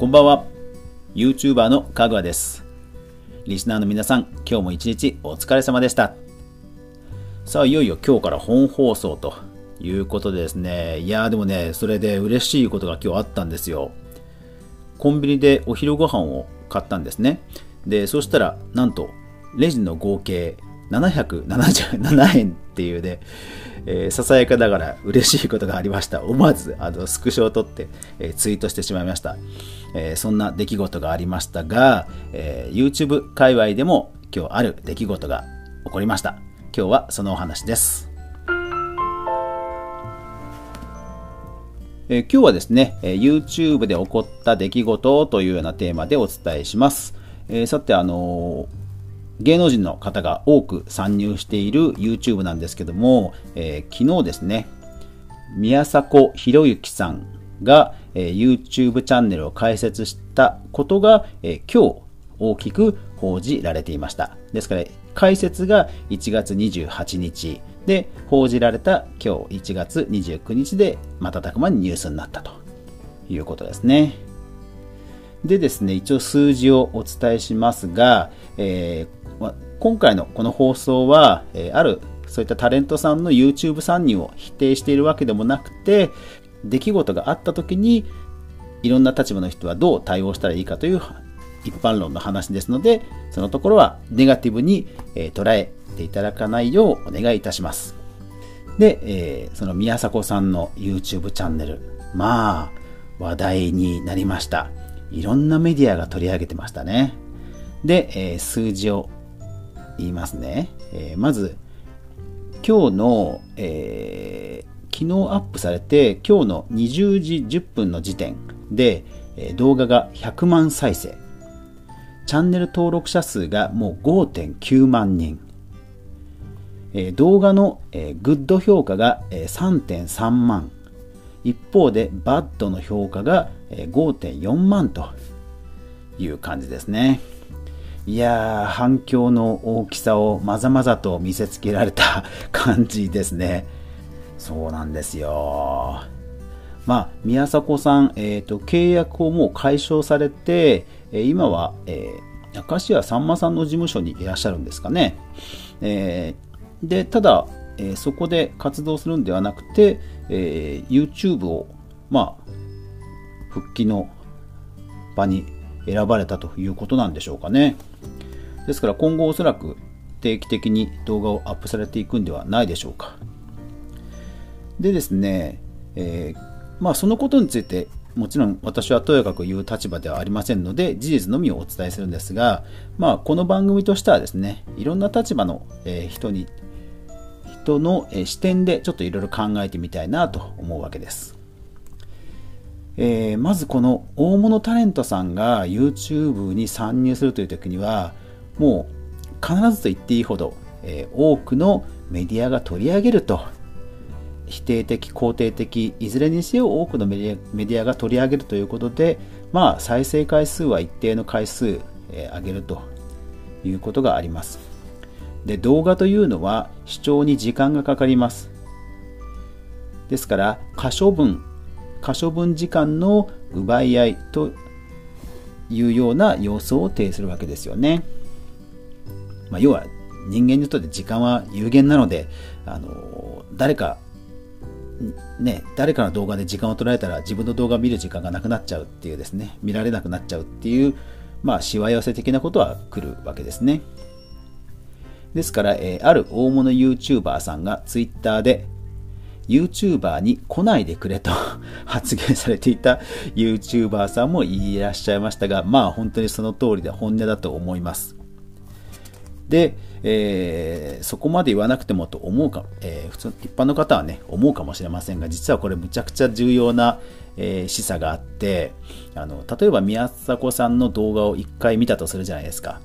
こんばんは。YouTuber のかぐわです。リスナーの皆さん、今日も一日お疲れ様でした。さあ、いよいよ今日から本放送ということでですね。いやーでもね、それで嬉しいことが今日あったんですよ。コンビニでお昼ご飯を買ったんですね。で、そしたら、なんと、レジの合計777円っていうね、えーささやかながら嬉しいことがありました。思わずあのスクショを撮って、えーツイートしてしまいました、えーそんな出来事がありましたが、えー YouTube 界隈でも今日ある出来事が起こりました。今日はそのお話です。えー今日はですね、えー YouTube で起こった出来事というようなテーマでお伝えします。えーさて、あのー芸能人の方が多く参入している YouTube なんですけども、えー昨日ですね、宮迫博之さんが、えー YouTube チャンネルを開設したことが、えー今日大きく報じられていました。ですから、開設が1月28日で、報じられた今日1月29日で瞬く間にニュースになったということですね。でですね、一応数字をお伝えしますが、えー今回のこの放送は、えーあるそういったタレントさんの YouTube 参入を否定しているわけでもなくて、出来事があった時に、いろんな立場の人はどう対応したらいいかという一般論の話ですので、そのところはネガティブに、え捉えていただかないようお願いいたします。で、えーその宮迫さんの YouTube チャンネル、まあ、話題になりました。いろんなメディアが取り上げてましたね。で、えー数字を言いますね。えーまず、今日の、えー昨日アップされて、今日の20時10分の時点で、動画が100万再生。チャンネル登録者数がもう5.9万人。動画の、グッド評価が、3.3万。一方で、バッドの評価が、5.4万という感じですね。いやー、反響の大きさをまざまざと見せつけられた 感じですね。そうなんですよ。まあ、宮迫さん、えっ、と、契約をもう解消されて、え今は、えー、明石家さんまさんの事務所にいらっしゃるんですかね。えーで、ただ、えーそこで活動するんではなくて、えー YouTube を、まあ、復帰の場に選ばれたということなんでしょうかね。ですから今後おそらく定期的に動画をアップされていくんではないでしょうか。でですね、えーまあそのことについてもちろん私はとやかく言う立場ではありませんので事実のみをお伝えするんですが、まあこの番組としてはですね、いろんな立場の、えー人に、人の、え視点でちょっといろいろ考えてみたいなと思うわけです。えーまずこの大物タレントさんが YouTube に参入するという時にはもう必ずと言っていいほど、え多くのメディアが取り上げると否定的肯定的いずれにせよ多くのメディアが取り上げるということでまあ再生回数は一定の回数、えー上げるということがありますで動画というのは視聴に時間がかかりますですから可処分可処分時間の奪い合いというような要素を呈するわけですよね。まあ、要は人間にとって時間は有限なので、あの誰か、ね、誰かの動画で時間を取られたら自分の動画を見る時間がなくなっちゃうっていうですね、見られなくなっちゃうっていう、まあ、しわ寄せ的なことは来るわけですね。ですから、えーある大物 YouTuber さんが Twitter で YouTuber に来ないでくれと 発言されていた YouTuber さんもいらっしゃいましたが、まあ本当にその通りで本音だと思います。で、えーそこまで言わなくてもと思うか、えー普通一般の方はね、思うかもしれませんが、実はこれむちゃくちゃ重要な、えー示唆があってあの、例えば宮迫さんの動画を1回見たとするじゃないですか。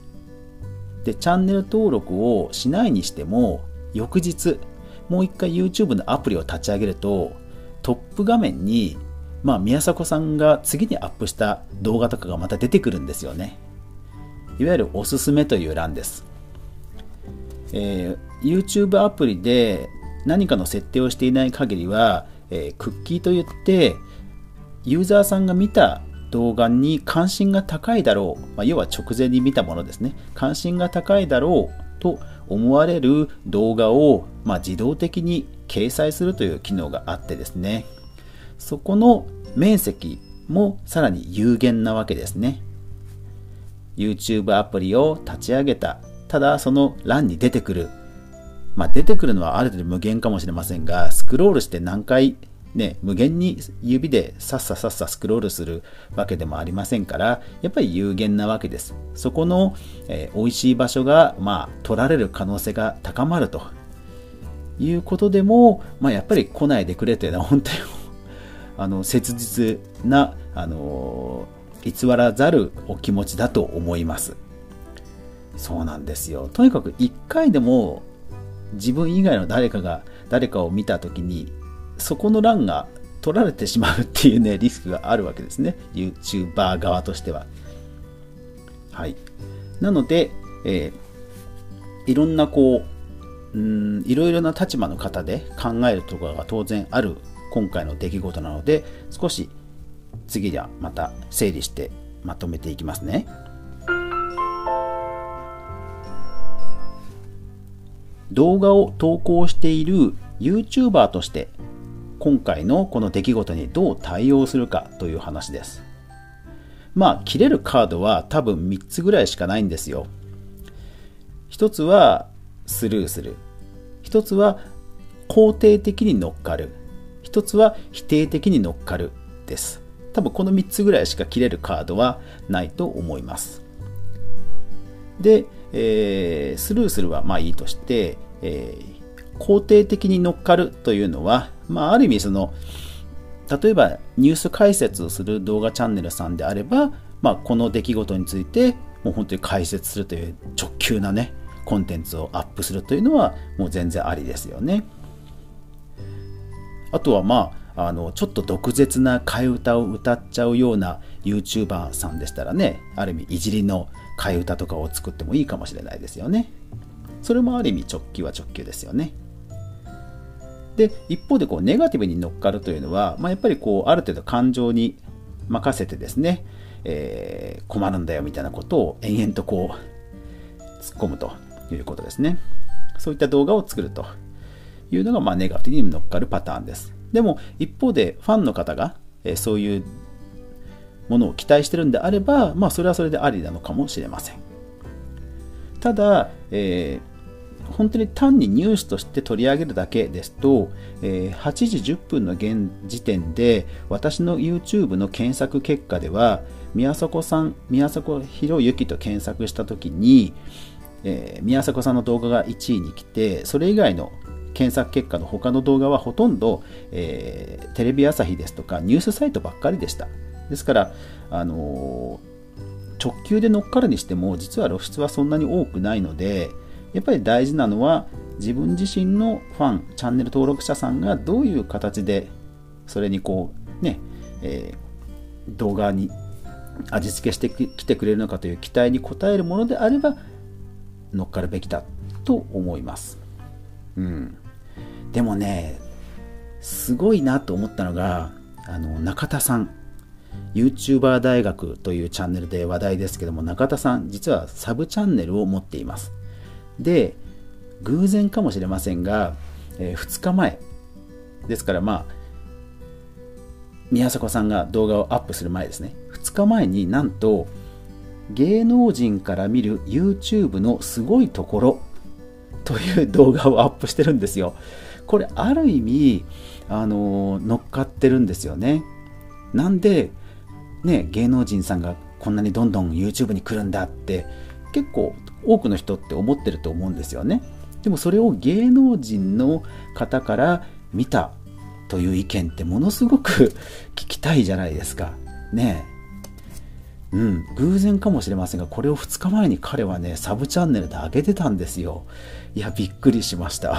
で、チャンネル登録をしないにしても、翌日、もう一回 YouTube のアプリを立ち上げると、トップ画面に、まあ、宮迫さんが次にアップした動画とかがまた出てくるんですよね。いわゆるおすすめという欄です。えー YouTube アプリで何かの設定をしていない限りは、えークッキーといってユーザーさんが見た動画に関心が高いだろう、まあ、要は直前に見たものですね。関心が高いだろうと思われる動画を、まあ、自動的に掲載するという機能があってですね。そこの面積もさらに有限なわけですね。YouTube アプリを立ち上げたただその欄に出てくるまあ、出てくるのはある程度無限かもしれませんがスクロールして何回ね、無限に指でさっささっさスクロールするわけでもありませんから、やっぱり有限なわけです。そこの、えー、美味しい場所が、まあ、取られる可能性が高まるということでも、まあ、やっぱり来ないでくれというのは本当に あの、切実な、あのー、偽らざるお気持ちだと思います。そうなんですよ。とにかく一回でも自分以外の誰かが誰かを見た時にそこの欄が取られてしまうっていうね リスクがあるわけですね YouTuber 側としてははいなので、えー、いろんなこううんいろいろな立場の方で考えるところが当然ある今回の出来事なので少し次ではまた整理してまとめていきますね。動画を投稿している YouTuber として今回のこの出来事にどう対応するかという話です。まあ、切れるカードは多分3つぐらいしかないんですよ。1つはスルーする。1つは肯定的に乗っかる。1つは否定的に乗っかるです。多分この3つぐらいしか切れるカードはないと思います。で、えー、スルーするはまあいいとして、えー、肯定的に乗っかるというのは、まあ、ある意味その例えばニュース解説をする動画チャンネルさんであれば、まあ、この出来事についてもう本当に解説するという直球なねコンテンツをアップするというのはもう全然ありですよね。あとはまああのちょっと毒舌な替え歌を歌っちゃうような YouTuber さんでしたらねある意味いじりの替え歌とかを作ってもいいかもしれないですよね。それもある意味直球は直球ですよね。で、一方でこうネガティブに乗っかるというのは、まあ、やっぱりこうある程度感情に任せてですね、えー、困るんだよみたいなことを延々とこう突っ込むということですね。そういった動画を作るというのがまあネガティブに乗っかるパターンです。でも一方でファンの方が、えー、そういうものを期待してるんであれば、まあそれはそれでありなのかもしれません。ただ、えー本当に単にニュースとして取り上げるだけですと、え、8時10分の現時点で私の YouTube の検索結果では宮迫さん宮迫博之と検索した時に、え、宮迫さんの動画が1位に来てそれ以外の検索結果の他の動画はほとんど、え、テレビ朝日ですとかニュースサイトばっかりでした。ですから、あの直球で乗っかるにしても実は露出はそんなに多くないのでやっぱり大事なのは自分自身のファンチャンネル登録者さんがどういう形でそれにこうね、えー、動画に味付けしてきてくれるのかという期待に応えるものであれば乗っかるべきだと思います。うん、でもねすごいなと思ったのがあの中田さん。YouTuber 大学というチャンネルで話題ですけども中田さん実はサブチャンネルを持っています。で偶然かもしれませんが、えー、2日前。ですからまあ宮迫さんが動画をアップする前ですね。2日前になんと芸能人から見る YouTube のすごいところという動画をアップしてるんですよ。これある意味あの乗っかってるんですよね。なんでね芸能人さんがこんなにどんどん YouTube に来るんだって結構多くの人って思ってると思うんですよね。でもそれを芸能人の方から見たという意見ってものすごく聞きたいじゃないですか。ねえ。うん、偶然かもしれませんが、これを2日前に彼はね、サブチャンネルで上げてたんですよ。いや、びっくりしました。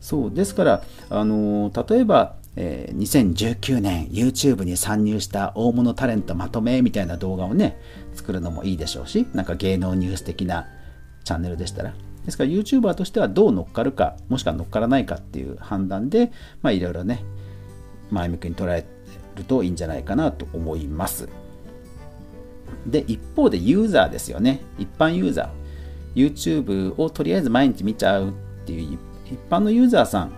そう、ですから、あの、例えば、えー、2019年 YouTube に参入した大物タレントまとめみたいな動画をね、作るのもいいでしょうし、なんか芸能ニュース的なチャンネルでしたら。ですから YouTuber としてはどう乗っかるか、もしくは乗っからないかっていう判断で、まあいろいろね、前向きに捉えるといいんじゃないかなと思います。で、一方でユーザーですよね。一般ユーザー。YouTube をとりあえず毎日見ちゃうっていう一般のユーザーさん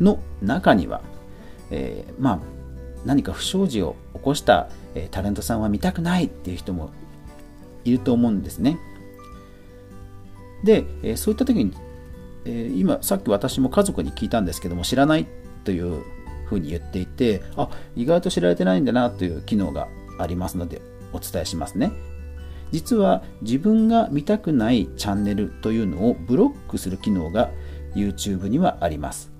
の中には、えー、まあ、何か不祥事を起こした、え、タレントさんは見たくないっていう人もいると思うんですね。で、え、そういった時に、え今さっき私も家族に聞いたんですけども知らないというふうに言っていてあ意外と知られてないんだなという機能がありますのでお伝えしますね。実は自分が見たくないチャンネルというのをブロックする機能が YouTube にはあります。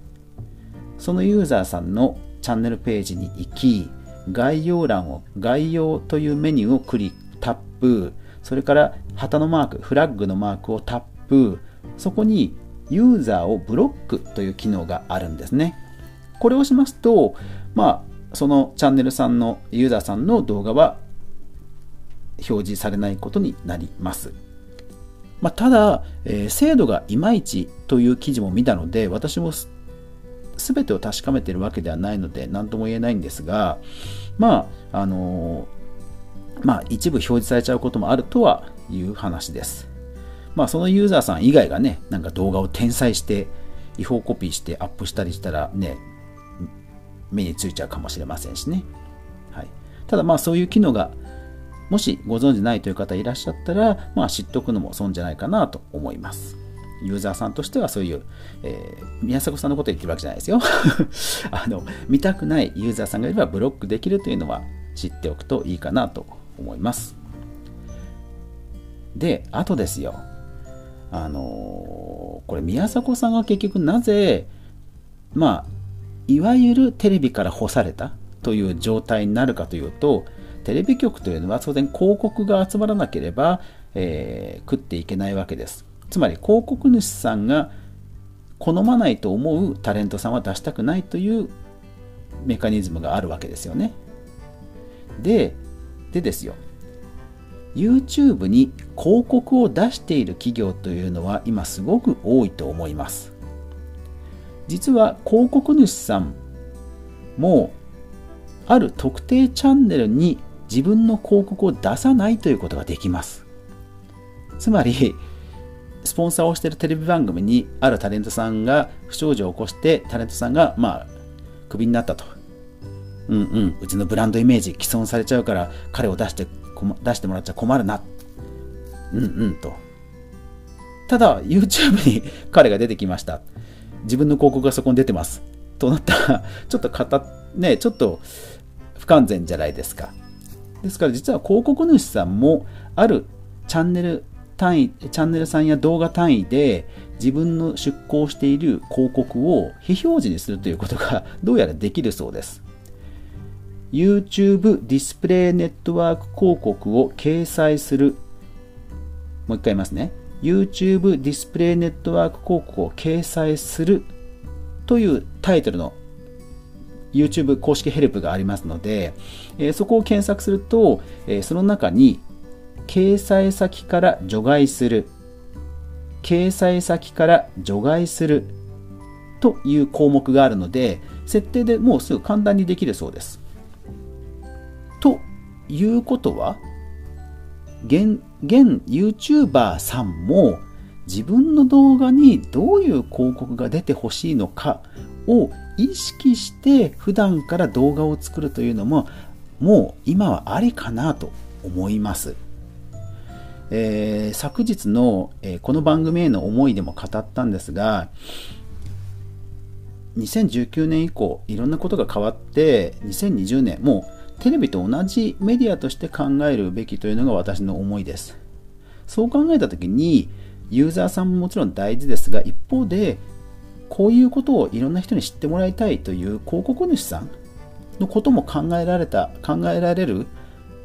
そのユーザーさんのチャンネルページに行き、概要欄を、概要というメニューをクリック、タップ、それから旗のマーク、フラッグのマークをタップ、そこにユーザーをブロックという機能があるんですね。これをしますと、まあ、そのチャンネルさんのユーザーさんの動画は表示されないことになります。まあ、ただ、えー、精度がいまいちという記事も見たので、私も全てを確かめてるわけではないので、何とも言えないんですが、まあ、あの、まあ、一部表示されちゃうこともあるとはいう話です。まあ、そのユーザーさん以外がね、なんか動画を転載して、違法コピーしてアップしたりしたらね、目についちゃうかもしれませんしね。はい、ただまあそういう機能がもしご存知ないという方いらっしゃったら、まあ、知っておくのも損じゃないかなと思います。ユーザーさんとしてはそういう、えー、宮迫さんのこと言ってるわけじゃないですよ あの。見たくないユーザーさんがいればブロックできるというのは知っておくといいかなと思います。で、あとですよ。あのー、これ宮迫さんが結局なぜ、まあ、いわゆるテレビから干されたという状態になるかというと、テレビ局というのは当然広告が集まらなければ、えー、食っていけないわけです。つまり広告主さんが好まないと思うタレントさんは出したくないというメカニズムがあるわけですよね。で、でですよ。YouTube に広告を出している企業というのは今すごく多いと思います。実は広告主さんもある特定チャンネルに自分の広告を出さないということができます。つまり、スポンサーをしているテレビ番組にあるタレントさんが不祥事を起こしてタレントさんがまあクビになったと。うんうん、うちのブランドイメージ既存されちゃうから彼を出して出してもらっちゃ困るな。うんうんと。ただ YouTube に彼が出てきました。自分の広告がそこに出てます。となったら、ちょっとた、ね、ちょっと不完全じゃないですか。ですから実は広告主さんもあるチャンネル単位、チャンネルさんや動画単位で自分の出稿している広告を非表示にするということが どうやらできるそうです。YouTube ディスプレイネットワーク広告を掲載する。もう一回言いますね。YouTube ディスプレイネットワーク広告を掲載するというタイトルの YouTube 公式ヘルプがありますので、え、そこを検索すると、え、その中に掲載先から除外する、掲載先から除外するという項目があるので、設定でもうすぐ簡単にできるそうです。ということは、現、現 YouTuber さんも自分の動画にどういう広告が出てほしいのかを意識して普段から動画を作るというのももう今はありかなと思います。えー、昨日の、えー、この番組への思いでも語ったんですが2019年以降いろんなことが変わって2020年もうテレビと同じメディアとして考えるべきというのが私の思いです。そう考えた時にユーザーさんももちろん大事ですが一方でこういうことをいろんな人に知ってもらいたいという広告主さんのことも考えられた考えられる、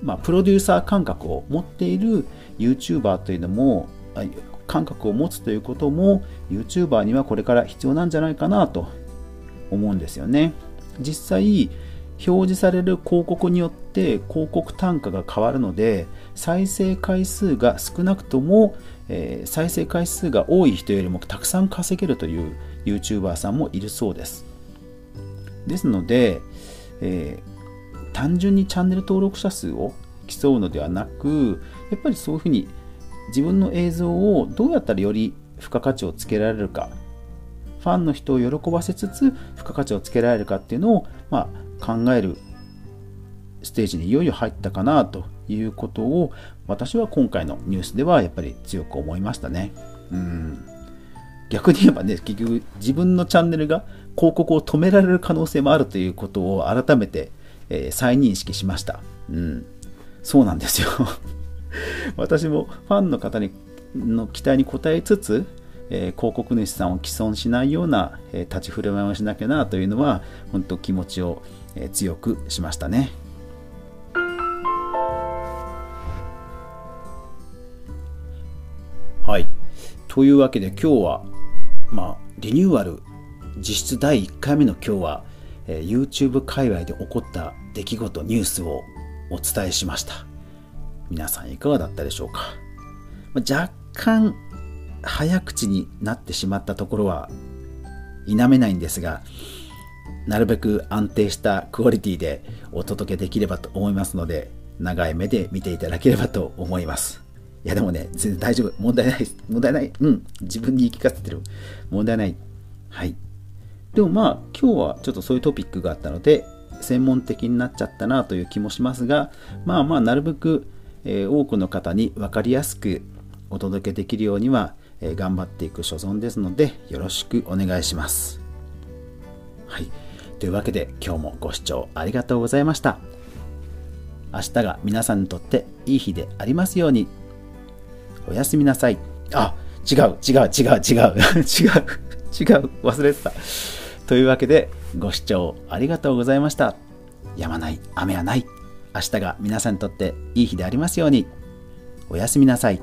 まあ、プロデューサー感覚を持っている YouTuber というのも感覚を持つということも YouTuber にはこれから必要なんじゃないかなと思うんですよね実際表示される広告によって広告単価が変わるので再生回数が少なくとも、えー、再生回数が多い人よりもたくさん稼げるという YouTuber さんもいるそうです。ですので、えー、単純にチャンネル登録者数を競うのではなくやっぱりそういうふうに自分の映像をどうやったらより付加価値をつけられるかファンの人を喜ばせつつ付加価値をつけられるかっていうのを、まあ、考えるステージにいよいよ入ったかなということを私は今回のニュースではやっぱり強く思いましたね。うん逆に言えばね、結局自分のチャンネルが広告を止められる可能性もあるということを改めて、えー、再認識しました。うん。そうなんですよ 私もファンの方にの期待に応えつつ、えー、広告主さんを既存しないような、えー、立ち振る舞いをしなきゃなというのは、本当気持ちを、えー、強くしましたね。はい。というわけで今日は、まあ、リニューアル実質第1回目の今日は、えー、YouTube 界隈で起こった出来事、ニュースをお伝えしました。皆さんいかがだったでしょうか、若干早口になってしまったところは否めないんですが、なるべく安定したクオリティでお届けできればと思いますので、長い目で見ていただければと思います。いやでもね、全然大丈夫。問題ない。問題ない。うん。自分に言い聞かせてる。問題ない。はい。でもまあ、今日はちょっとそういうトピックがあったので、専門的になっちゃったなという気もしますが、まあまあ、なるべく、え、多くの方に分かりやすくお届けできるようには、え、頑張っていく所存ですので、よろしくお願いします。はい。というわけで、今日もご視聴ありがとうございました。明日が皆さんにとっていい日でありますように。おやすみなさい。あ、違う、違う、違う、違う、違う、違う、忘れてた。というわけで、ご視聴ありがとうございました。やまない、雨はない。明日が皆さんにとっていい日でありますように。おやすみなさい。